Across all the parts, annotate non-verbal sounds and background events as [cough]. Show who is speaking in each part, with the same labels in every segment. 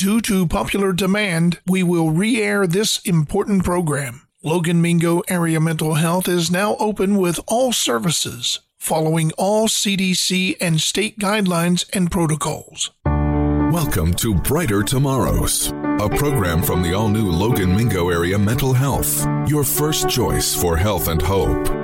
Speaker 1: Due to popular demand, we will re air this important program. Logan Mingo Area Mental Health is now open with all services, following all CDC and state guidelines and protocols.
Speaker 2: Welcome to Brighter Tomorrows, a program from the all new Logan Mingo Area Mental Health, your first choice for health and hope.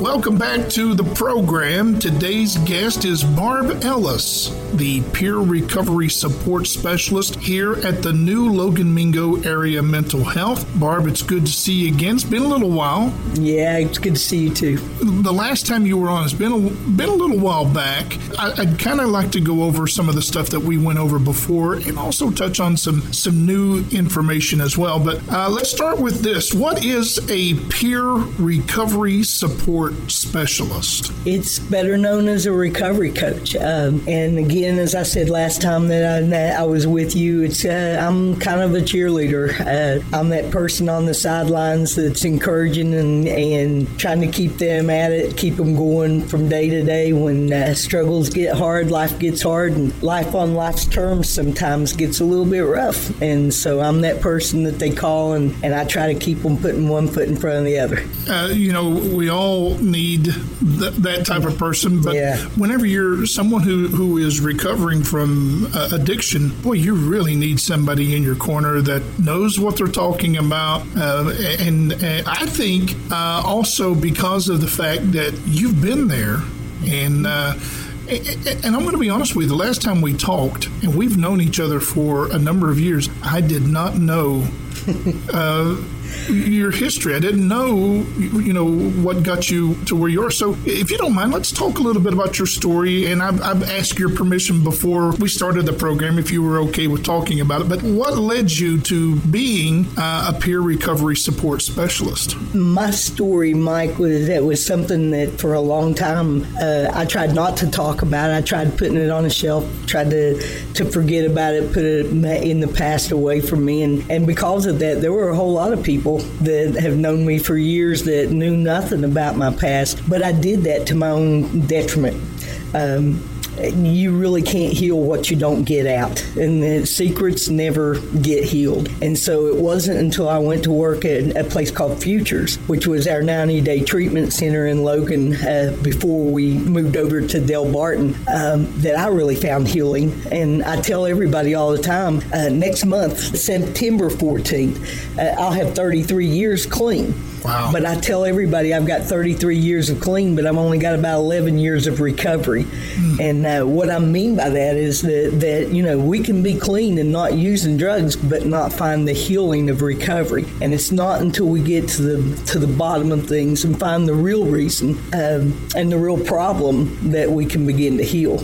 Speaker 1: Welcome back to the program. Today's guest is Barb Ellis, the peer recovery support specialist here at the new Logan Mingo Area Mental Health. Barb, it's good to see you again. It's been a little while.
Speaker 3: Yeah, it's good to see you too.
Speaker 1: The last time you were on, it's been a, been a little while back. I, would kind of like to go over some of the stuff that we went over before and also touch on some, some new information as well. But uh, let's start with this. What is a peer recovery support support specialist?
Speaker 3: It's better known as a recovery coach. Um, and again, as I said last time that I, that I was with you, it's uh, I'm kind of a cheerleader. Uh, I'm that person on the sidelines that's encouraging and, and trying to keep them at it, keep them going from day to day when uh, struggles get hard, life gets hard, and life on life's terms sometimes gets a little bit rough. And so I'm that person that they call, and, and I try to keep them putting one foot in front of the other.
Speaker 1: Uh, you know, we all need th- that type of person. But yeah. whenever you're someone who, who is recovering from uh, addiction, boy, you really need somebody in your corner that knows what they're talking about. Uh, and, and, I think uh, also because of the fact that you've been there and uh, and I'm going to be honest with you, the last time we talked, and we've known each other for a number of years, I did not know [laughs] uh, your history. I didn't know, you know, what got you to where you are. So, if you don't mind, let's talk a little bit about your story. And I've, I've asked your permission before we started the program if you were okay with talking about it. But what led you to being uh, a peer recovery support specialist?
Speaker 3: My story, Mike, was that was something that for a long time uh, I tried not to talk about. I tried putting it on a shelf, tried to to forget about it, put it in the past away from me, and and because of that, there were a whole lot of people people that have known me for years that knew nothing about my past, but I did that to my own detriment. Um, you really can't heal what you don't get out, and the secrets never get healed. And so it wasn't until I went to work at a place called Futures, which was our 90 day treatment center in Logan uh, before we moved over to Delbarton, um, that I really found healing. And I tell everybody all the time uh, next month, September 14th, uh, I'll have 33 years clean.
Speaker 1: Wow.
Speaker 3: But I tell everybody I've got 33 years of clean, but I've only got about 11 years of recovery. Mm. And uh, what I mean by that is that, that, you know, we can be clean and not using drugs, but not find the healing of recovery. And it's not until we get to the, to the bottom of things and find the real reason um, and the real problem that we can begin to heal.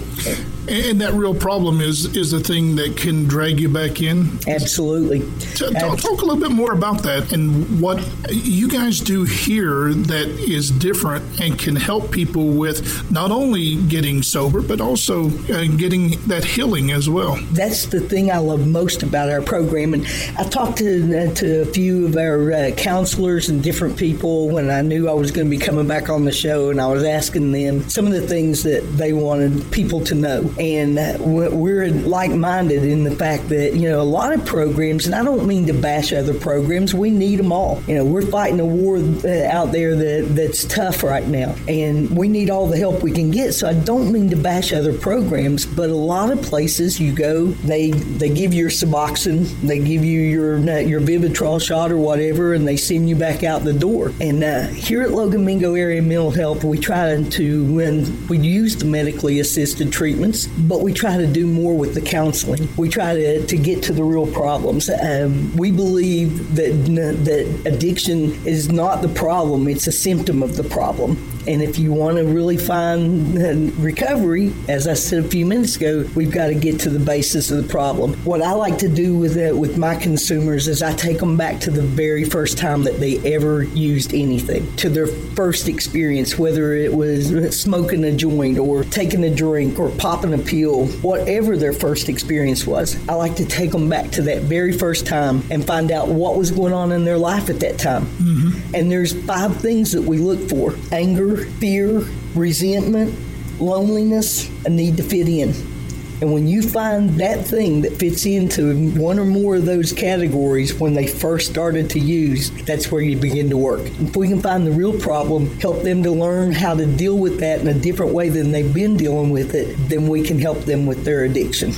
Speaker 1: And that real problem is is the thing that can drag you back in.
Speaker 3: Absolutely.
Speaker 1: Talk, talk, a little bit more about that and what you guys do here that is different and can help people with not only getting sober but also uh, getting that healing as well.
Speaker 3: That's the thing I love most about our program. And I talked to uh, to a few of our uh, counselors and different people when I knew I was going to be coming back on the show, and I was asking them some of the things that they wanted people to know and we're like-minded in the fact that you know a lot of programs, and I don't mean to bash other programs. We need them all. You know, we're fighting a war uh, out there that that's tough right now, and we need all the help we can get. So I don't mean to bash other programs, but a lot of places you go, they they give you your Suboxone, they give you your your Vivitrol shot or whatever, and they send you back out the door. And uh, here at Logan Mingo Area Mental Health, we try to when we use the medically assisted treatments but we try to do more with the counseling. We try to, to get to the real problems. Um, we believe that, that addiction is not the problem, it's a symptom of the problem. And if you want to really find recovery, as I said a few minutes ago, we've got to get to the basis of the problem. What I like to do with it, with my consumers is I take them back to the very first time that they ever used anything, to their first experience, whether it was smoking a joint or taking a drink or popping a pill, whatever their first experience was. I like to take them back to that very first time and find out what was going on in their life at that time. Mm-hmm. And there's five things that we look for anger fear, resentment, loneliness, a need to fit in. And when you find that thing that fits into one or more of those categories when they first started to use, that's where you begin to work. If we can find the real problem, help them to learn how to deal with that in a different way than they've been dealing with it, then we can help them with their addiction.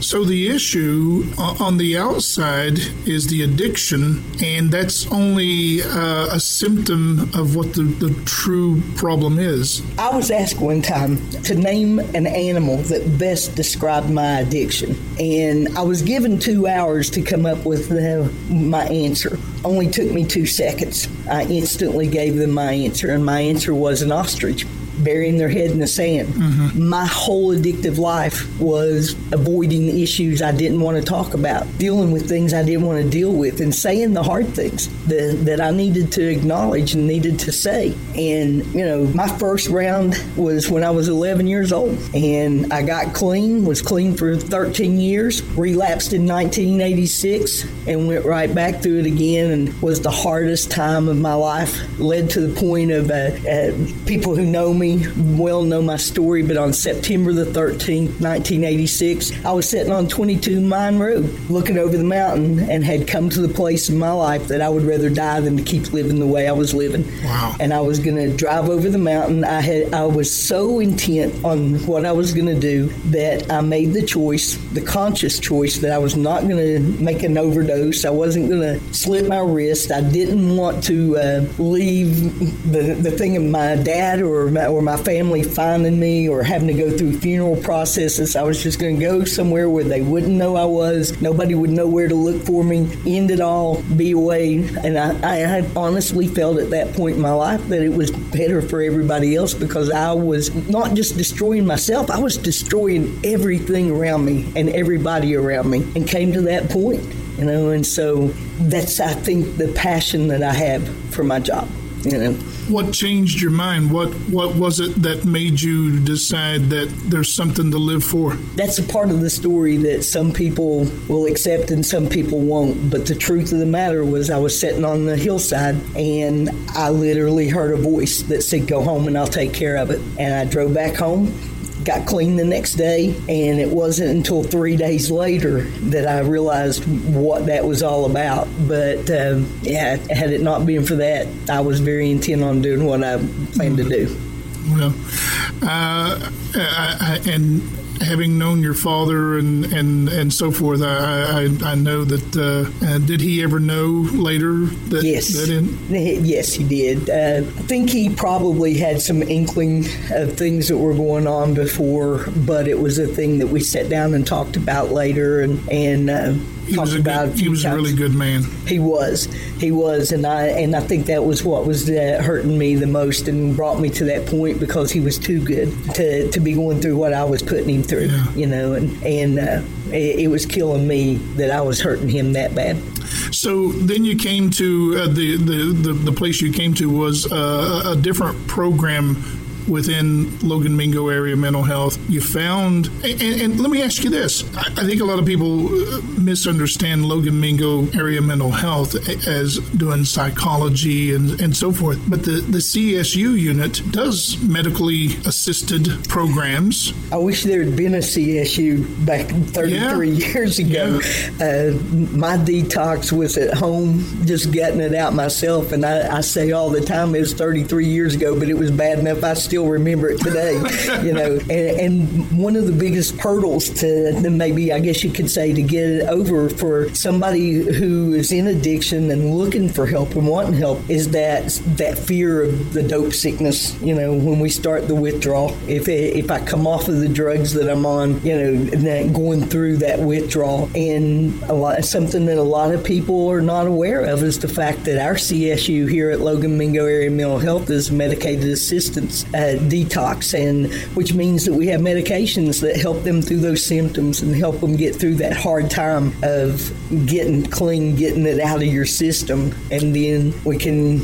Speaker 1: So the issue on the outside is the addiction, and that's only uh, a symptom of what the, the true problem is.
Speaker 3: I was asked one time to name an animal that best described my addiction, and I was given two hours to come up with the, my answer. Only took me two seconds. I instantly gave them my answer, and my answer was an ostrich burying their head in the sand. Mm-hmm. My whole addictive life was avoiding issues I didn't want to talk about, dealing with things I didn't want to deal with, and saying the hard things that, that I needed to acknowledge and needed to say. And, you know, my first round was when I was 11 years old, and I got clean, was clean for 13 years, relapsed in 1986, and went right back through it again, and was the hardest time of my life. Led to the point of uh, uh, people who know me me well know my story, but on September the 13th, 1986, I was sitting on 22 Mine Road looking over the mountain and had come to the place in my life that I would rather die than to keep living the way I was living.
Speaker 1: Wow.
Speaker 3: And I was going to drive over the mountain. I had I was so intent on what I was going to do that I made the choice, the conscious choice that I was not going to make an overdose. I wasn't going to slit my wrist. I didn't want to uh, leave the, the thing of my dad or my, or my family finding me or having to go through funeral processes. I was just going to go somewhere where they wouldn't know I was. Nobody would know where to look for me. End it all, be away. And I, I honestly felt at that point in my life that it was better for everybody else because I was not just destroying myself, I was destroying everything around me and everybody around me and came to that point. You know, and so that's I think the passion that I have for my job. You know
Speaker 1: what changed your mind? What what was it that made you decide that there's something to live for?
Speaker 3: That's a part of the story that some people will accept and some people won't. But the truth of the matter was, I was sitting on the hillside and I literally heard a voice that said, "Go home and I'll take care of it." And I drove back home got clean the next day, and it wasn't until three days later that I realized what that was all about. But um, yeah, had it not been for that, I was very intent on doing what I planned to do.
Speaker 1: Well, uh, I, I, and having known your father and and, and so forth, I, I, I know that. Uh, uh, did he ever know later that?
Speaker 3: Yes.
Speaker 1: That in-
Speaker 3: yes, he did. Uh, I think he probably had some inkling of things that were going on before, but it was a thing that we sat down and talked about later, and and uh,
Speaker 1: he was a good, he was a really good man.
Speaker 3: He was, he was, and I and I think that was what was uh, hurting me the most and brought me to that point because he was too good to, to be going through what I was putting him through, yeah. you know, and and uh, it, it, was killing me that I was hurting him that bad.
Speaker 1: So then you came to uh, the, the, the the place you came to was uh, a different program within Logan Mingo area mental health. You found, and, and let me ask you this: I, think a lot of people uh, misunderstand Logan Mingo area mental health as doing psychology and, and so forth. But the, the CSU unit does medically assisted programs.
Speaker 3: I wish there had been a CSU back 33 yeah. years ago. Yeah. Uh, my detox was at home, just getting it out myself. And I, I say all the time it was 33 years ago, but it was bad enough I still still remember it today. you know, and, and, one of the biggest hurdles to maybe I guess you could say to get it over for somebody who is in addiction and looking for help and wanting help is that that fear of the dope sickness. You know, when we start the withdrawal, if if I come off of the drugs that I'm on, you know, going through that withdrawal, and a lot something that a lot of people are not aware of is the fact that our CSU here at Logan Mingo Area Mental Health is medicated assistance. Uh, Uh, detox, and which means that we have medications that help them through those symptoms and help them get through that hard time of getting clean, getting it out of your system, and then we can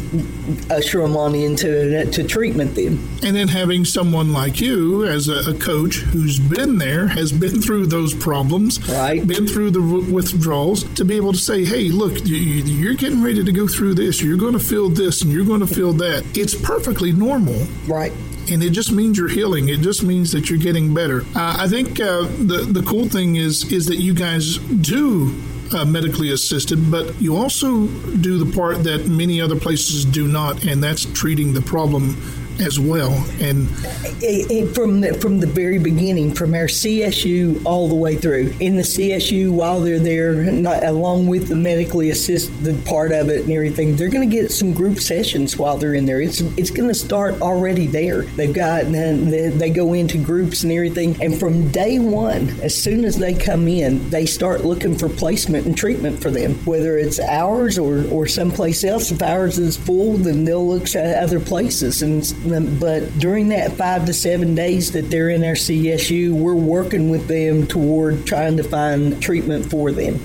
Speaker 3: usher them on into to treatment. Then,
Speaker 1: and then having someone like you as a, a coach who's been there, has been through those problems,
Speaker 3: right,
Speaker 1: been through the withdrawals, to be able to say, "Hey, look, you're getting ready to go through this. You're going to feel this, and you're going to feel that." It's perfectly normal,
Speaker 3: right?
Speaker 1: And it just means you're healing. It just means that you're getting better. Uh, I think uh, the the cool thing is is that you guys do uh, medically assisted, but you also do the part that many other places do not, and that's treating the problem as well. And eh, eh, eh,
Speaker 3: from the, from the very beginning, from our CSU all the way through, in the CSU while they're there, not, along with the medically assisted part of it and everything, they're going to get some group sessions while they're in there. It's it's going to start already there. They've got they, they go into groups and everything, and from day one, as soon as they come in, they start looking for placement and treatment for them, whether it's ours or or someplace else. If ours is full, then they'll look at other places and but during that five to seven days that they're in our CSU, we're working with them toward trying to find treatment for them.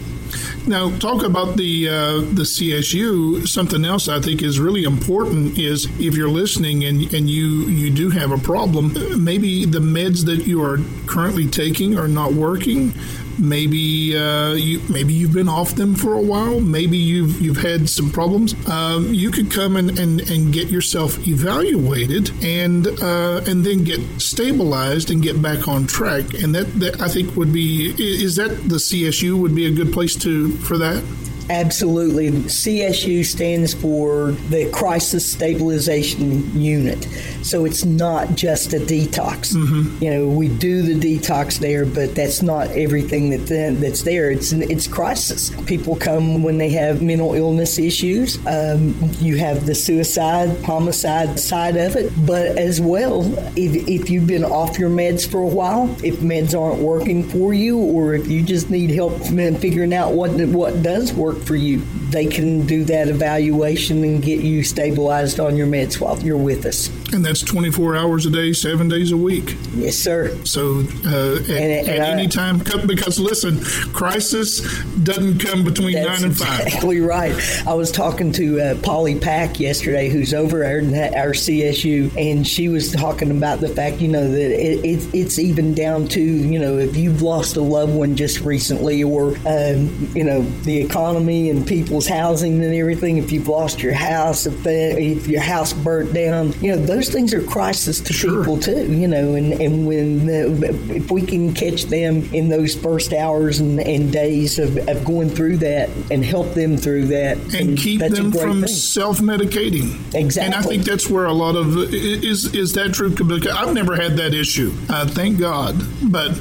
Speaker 1: Now, talk about the uh, the CSU. Something else I think is really important is if you're listening and, and you you do have a problem, maybe the meds that you are currently taking are not working. Maybe uh, you maybe you've been off them for a while. Maybe you've you've had some problems. Um, you could come and, and, and get yourself evaluated and uh, and then get stabilized and get back on track. And that, that I think would be is that the CSU would be a good place to for that.
Speaker 3: Absolutely. CSU stands for the Crisis Stabilization Unit. So it's not just a detox. Mm-hmm. You know, we do the detox there, but that's not everything that that's there. It's it's crisis. People come when they have mental illness issues. Um, you have the suicide, homicide side of it, but as well, if, if you've been off your meds for a while, if meds aren't working for you, or if you just need help figuring out what what does work work for you. They can do that evaluation and get you stabilized on your meds while you're with us.
Speaker 1: And that's 24 hours a day, seven days a week.
Speaker 3: Yes, sir.
Speaker 1: So uh, at, and, and at I, any time, because listen, crisis doesn't come between nine and five.
Speaker 3: Exactly right. I was talking to uh, Polly Pack yesterday, who's over our, our CSU, and she was talking about the fact, you know, that it, it, it's even down to, you know, if you've lost a loved one just recently, or um, you know, the economy and people's housing and everything. If you've lost your house, if, if your house burnt down, you know, those things are crisis to sure. people too, you know, and, and when the, if we can catch them in those first hours and, and days of, of, going through that and help them through that.
Speaker 1: And, and keep them from self medicating.
Speaker 3: Exactly.
Speaker 1: And I think that's where a lot of is is that true? Because I've never had that issue, uh, thank God. But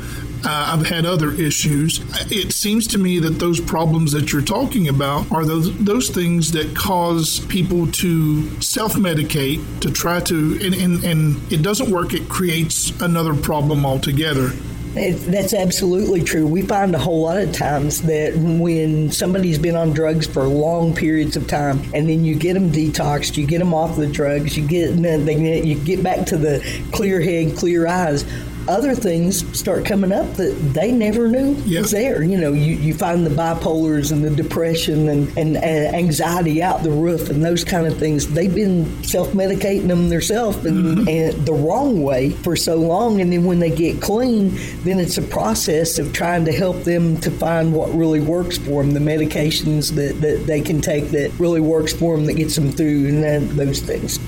Speaker 1: uh, I've had other issues. It seems to me that those problems that you're talking about are those those things that cause people to self-medicate to try to, and, and, and it doesn't work. It creates another problem altogether.
Speaker 3: It, that's absolutely true. We find a whole lot of times that when somebody's been on drugs for long periods of time, and then you get them detoxed, you get them off the drugs, you get they, you get back to the clear head, clear eyes other things start coming up that they never knew yep. was there. You know, you, you find the bipolars and the depression and, and, and, anxiety out the roof and those kind of things. They've been self medicating them themselves and, mm-hmm. and the wrong way for so long. And then when they get clean, then it's a process of trying to help them to find what really works for them, the medications that, that they can take that really works for them that gets them through and those things.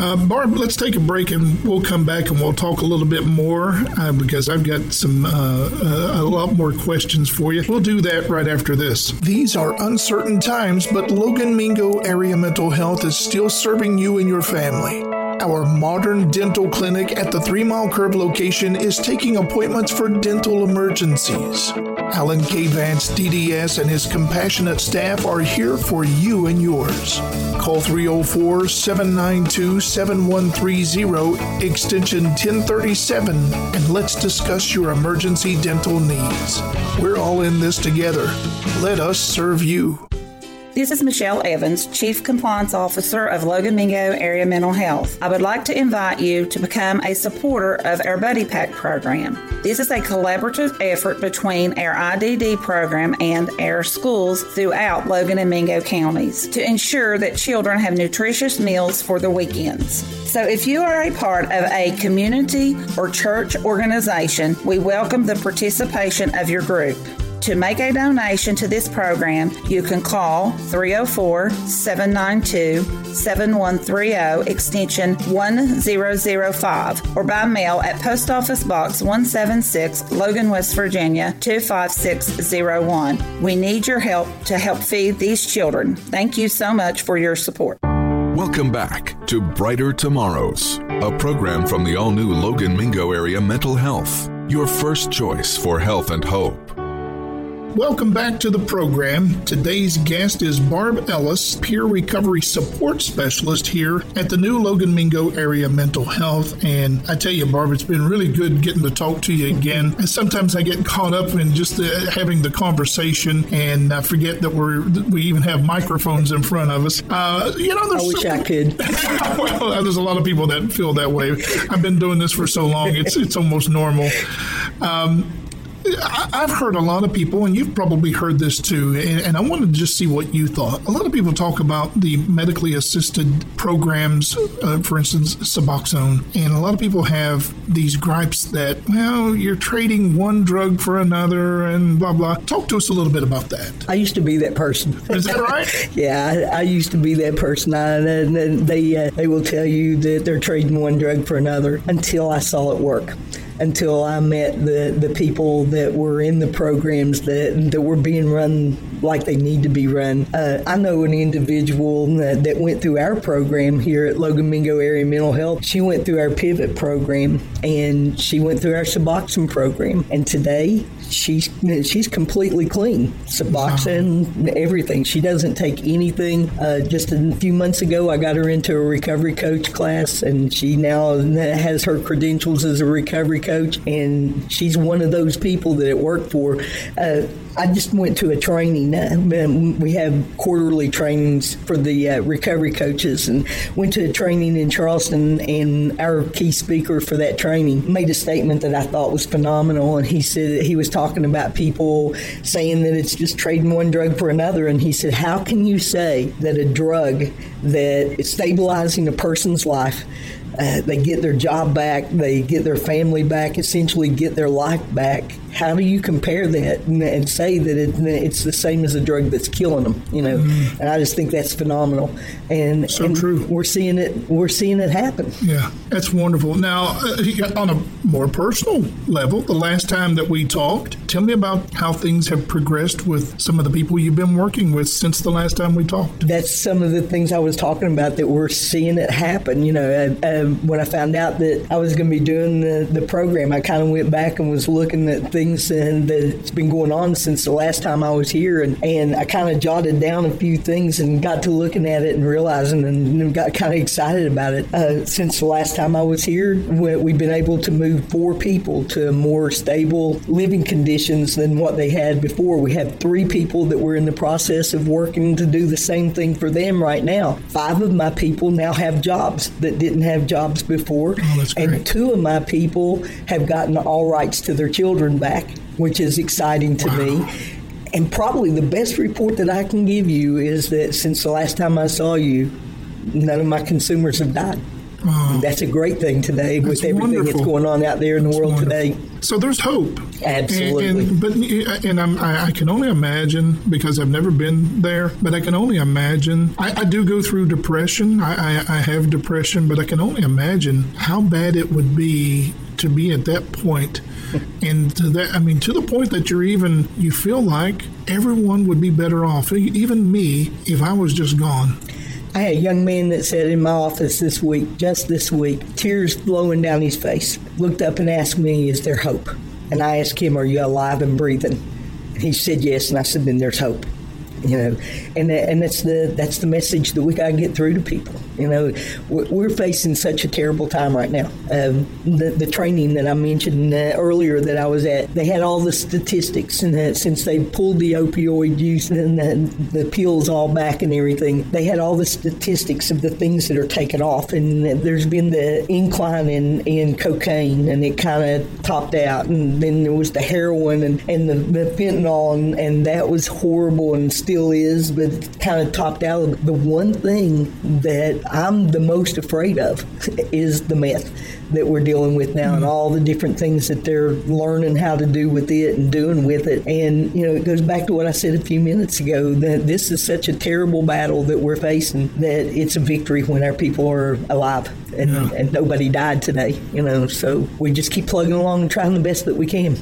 Speaker 1: Uh, Barb, let's take a break and we'll come back and we'll talk a little bit more uh, because I've got some uh, uh, a lot more questions for you. We'll do that right after this. These are uncertain times, but Logan Mingo Area Mental Health is still serving you and your family. Our modern dental clinic at the Three Mile Curve location is taking appointments for dental emergencies. Alan K. Vance, DDS, and his compassionate staff are here for you and yours. Call 304 792 7130, extension 1037, and let's discuss your emergency dental needs. We're all in this together. Let us serve you.
Speaker 4: This is Michelle Evans, Chief Compliance Officer of Logan Mingo Area Mental Health. I would like to invite you to become a supporter of our Buddy Pack program. This is a collaborative effort between our IDD program and our schools throughout Logan and Mingo counties to ensure that children have nutritious meals for the weekends. So, if you are a part of a community or church organization, we welcome the participation of your group. To make a donation to this program, you can call 304 792 7130 extension 1005 or by mail at Post Office Box 176 Logan, West Virginia 25601. We need your help to help feed these children. Thank you so much for your support.
Speaker 2: Welcome back to Brighter Tomorrows, a program from the all new Logan Mingo Area Mental Health, your first choice for health and hope.
Speaker 1: Welcome back to the program. Today's guest is Barb Ellis, peer recovery support specialist here at the new Logan Mingo Area Mental Health. And I tell you, Barb, it's been really good getting to talk to you again. And sometimes I get caught up in just uh, having the conversation and I forget that we're we even have microphones in front of us. Uh, you know,
Speaker 3: I wish I could. [laughs]
Speaker 1: well, there's a lot of people that feel that way. I've been doing this for so long; it's it's almost normal. Um, I've heard a lot of people, and you've probably heard this too, and, I wanted to just see what you thought. A lot of people talk about the medically assisted programs, uh, for instance, Suboxone, and a lot of people have these gripes that, well, you're trading one drug for another and blah, blah. Talk to us a little bit about that.
Speaker 3: I used to be that person.
Speaker 1: Is that right? [laughs]
Speaker 3: yeah, I, I, used to be that person. I, and they, uh, they will tell you that they're trading one drug for another until I saw it work until I met the, the people that were in the programs that, that were being run like they need to be run. Uh, I know an individual that, that, went through our program here at Logan Mingo Area Mental Health. She went through our Pivot program and she went through our Suboxone program. And today she's she's completely clean. Suboxone, everything. She doesn't take anything. Uh, just a few months ago, I got her into a recovery coach class, and she now has her credentials as a recovery coach. And she's one of those people that it worked for. Uh, I just went to a training. We have quarterly trainings for the uh, recovery coaches, and went to a training in Charleston. And our key speaker for that training made a statement that I thought was phenomenal. And he said he was talking about people saying that it's just trading one drug for another. And he said, "How can you say that a drug that is stabilizing a person's life?" Uh, they get their job back, they get their family back, essentially get their life back, how do you compare that and, and say that it, it's the same as a drug that's killing them? You know, mm. and I just think that's phenomenal. And
Speaker 1: so
Speaker 3: and
Speaker 1: true.
Speaker 3: We're seeing it. We're seeing it happen.
Speaker 1: Yeah, that's wonderful. Now, uh, on a more personal level, the last time that we talked, tell me about how things have progressed with some of the people you've been working with since the last time we talked.
Speaker 3: That's some of the things I was talking about that we're seeing it happen. You know, uh, uh, when I found out that I was going to be doing the, the program, I kind of went back and was looking at things and that's been going on since the last time I was here. And, and I kind of jotted down a few things and got to looking at it and realizing and got kind of excited about it. Uh, since the last time I was here, we've been able to move four people to more stable living conditions than what they had before. We have three people that we're in the process of working to do the same thing for them right now. Five of my people now have jobs that didn't have jobs before.
Speaker 1: Oh,
Speaker 3: and two of my people have gotten all rights to their children back back, which is exciting to wow. me. And probably the best report that I can give you is that since the last time I saw you, none of my consumers have died. Oh, that's a great thing today with everything wonderful. that's going on out there in the world wonderful. today.
Speaker 1: So there's hope.
Speaker 3: Absolutely.
Speaker 1: And, and but and I'm, i can only imagine because I've never been there, but I can only imagine. I, I do go through depression. I, I, I have depression, but I can only imagine how bad it would be to be at that point [laughs] and to that i mean to the point that you're even you feel like everyone would be better off even me if i was just gone
Speaker 3: I had a young man that sat in my office this week, just this week, tears flowing down his face, looked up and asked me, Is there hope? And I asked him, Are you alive and breathing? And he said, Yes. And I said, Then there's hope you know, and and that's the that's the message that we got to get through to people. You know, we're facing such a terrible time right now. Um, the the training that I mentioned uh, earlier that I was at, they had all the statistics, and uh, since they pulled the opioid use and the, the pills all back and everything, they had all the statistics of the things that are taken off, and there's been the incline in in cocaine, and it kind of topped out, and then there was the heroin and and the, the fentanyl, and, and that was horrible and still is, but kind of topped out. The one thing that I'm the most afraid of is the meth that we're dealing with now, mm-hmm. and all the different things that they're learning how to do with it and doing with it. And you know, it goes back to what I said a few minutes ago that this is such a terrible battle that we're facing that it's a victory when our people are alive and, yeah. and nobody died today. You know, so we just keep plugging along and trying the best that we can.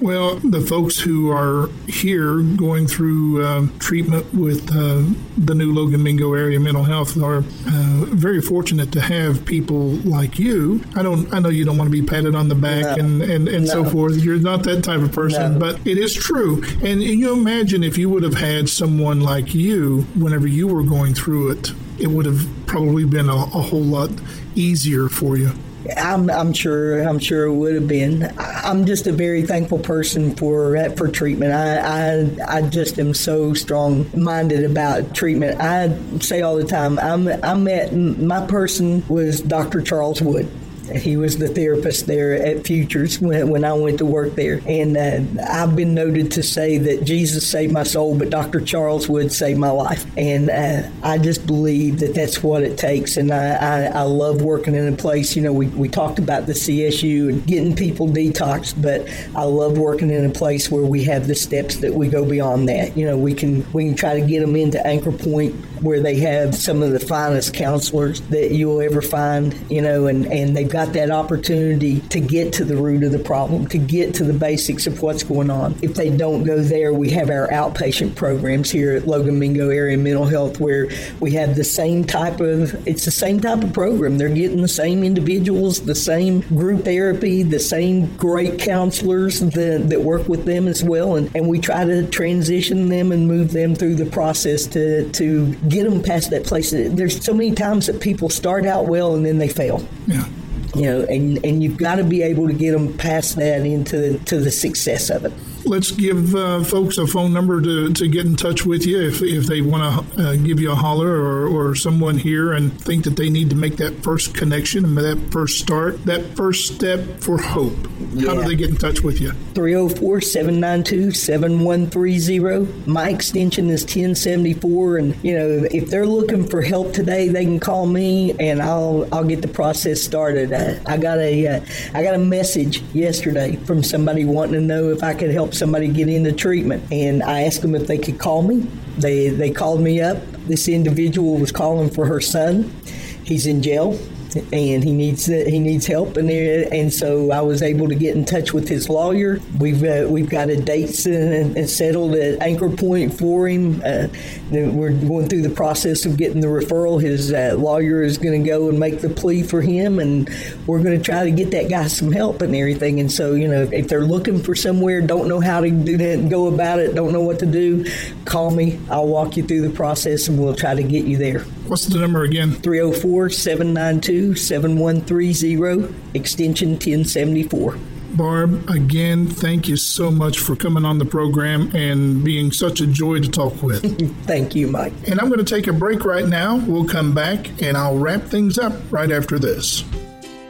Speaker 1: Well, the folks who are here going through uh, treatment with uh, the new Logan Mingo area mental health are uh, very fortunate to have people like you. I don't. I know you don't want to be patted on the back no. and and, and no. so forth. You're not that type of person, no. but it is true. And, and you imagine if you would have had someone like you whenever you were going through it, it would have probably been a, a whole lot easier for you.
Speaker 3: I'm, I'm sure. I'm sure it would have been. I'm just a very thankful person for for treatment. I I, I just am so strong minded about treatment. I say all the time. I'm I met my person was Dr. Charles Wood. He was the therapist there at Futures when, when I went to work there. And uh, I've been noted to say that Jesus saved my soul, but Dr. Charles Wood saved my life. And uh, I just believe that that's what it takes. And I, I, I, love working in a place, you know, we, we talked about the CSU and getting people detoxed, but I love working in a place where we have the steps that we go beyond that. You know, we can, we can try to get them into Anchor Point where they have some of the finest counselors that you'll ever find, you know, and, and they've got that opportunity to get to the root of the problem, to get to the basics of what's going on. If they don't go there, we have our outpatient programs here at Logan Mingo Area Mental Health where we have the same type of, it's the same type of program. They're getting the same individuals, the same group therapy, the same great counselors that, that work with them as well. And, and we try to transition them and move them through the process to, to get them past that place. There's so many times that people start out well and then they fail.
Speaker 1: Yeah
Speaker 3: you know, and, and you've got to be able to get them past that into to the success of it
Speaker 1: let's give uh, folks a phone number to, to get in touch with you if, if they want to uh, give you a holler or, or someone here and think that they need to make that first connection and that first start, that first step for hope. Yeah. How do they get in touch with you?
Speaker 3: 304 792 7130. My extension is 1074. And, you know, if they're looking for help today, they can call me and I'll I'll get the process started. I, I got a uh, I got a message yesterday from somebody wanting to know if I could help somebody get into treatment. And I asked them if they could call me. They they called me up. This individual was calling for her son. He's in jail and he needs he needs help and and so I was able to get in touch with his lawyer. We've uh, we've got a date settled at Anchor Point for him. Uh, we're going through the process of getting the referral. His uh, lawyer is going to go and make the plea for him, and we're going to try to get that guy some help and everything. And so you know if they're looking for somewhere, don't know how to do that, go about it, don't know what to do, call me. I'll walk you through the process, and we'll try to get you there.
Speaker 1: What's the number again?
Speaker 3: 304 792 7130, extension 1074.
Speaker 1: Barb, again, thank you so much for coming on the program and being such a joy to talk with. [laughs]
Speaker 3: thank you, Mike.
Speaker 1: And I'm going to take a break right now. We'll come back and I'll wrap things up right after this.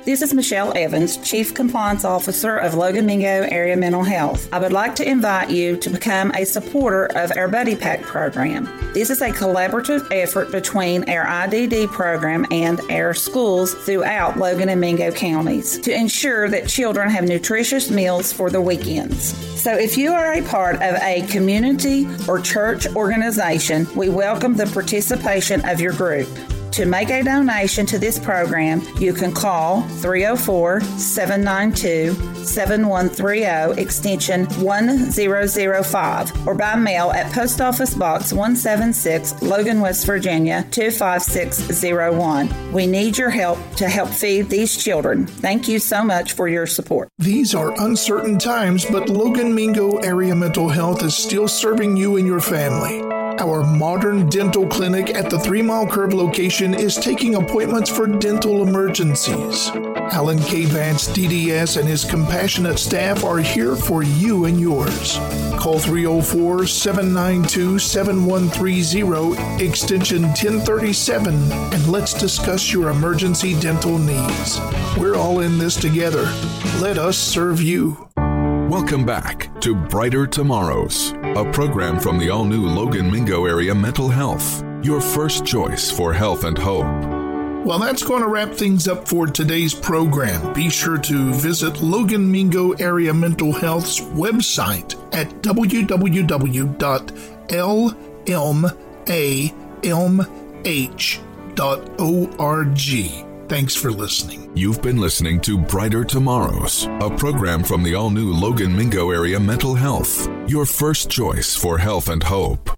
Speaker 4: This is Michelle Evans, Chief Compliance Officer of Logan Mingo Area Mental Health. I would like to invite you to become a supporter of our Buddy Pack program. This is a collaborative effort between our IDD program and our schools throughout Logan and Mingo counties to ensure that children have nutritious meals for the weekends. So, if you are a part of a community or church organization, we welcome the participation of your group. To make a donation to this program, you can call 304 792 7130 extension 1005 or by mail at Post Office Box 176 Logan, West Virginia 25601. We need your help to help feed these children. Thank you so much for your support.
Speaker 1: These are uncertain times, but Logan Mingo Area Mental Health is still serving you and your family. Our modern dental clinic at the Three Mile Curve location is taking appointments for dental emergencies. Alan K. Vance, DDS, and his compassionate staff are here for you and yours. Call 304 792 7130, extension 1037, and let's discuss your emergency dental needs. We're all in this together. Let us serve you.
Speaker 2: Welcome back to Brighter Tomorrows a program from the all new Logan Mingo Area Mental Health, your first choice for health and hope.
Speaker 1: Well, that's going to wrap things up for today's program. Be sure to visit Logan Mingo Area Mental Health's website at www.lmalmh.org. Thanks for listening.
Speaker 2: You've been listening to Brighter Tomorrows, a program from the all new Logan Mingo Area Mental Health, your first choice for health and hope.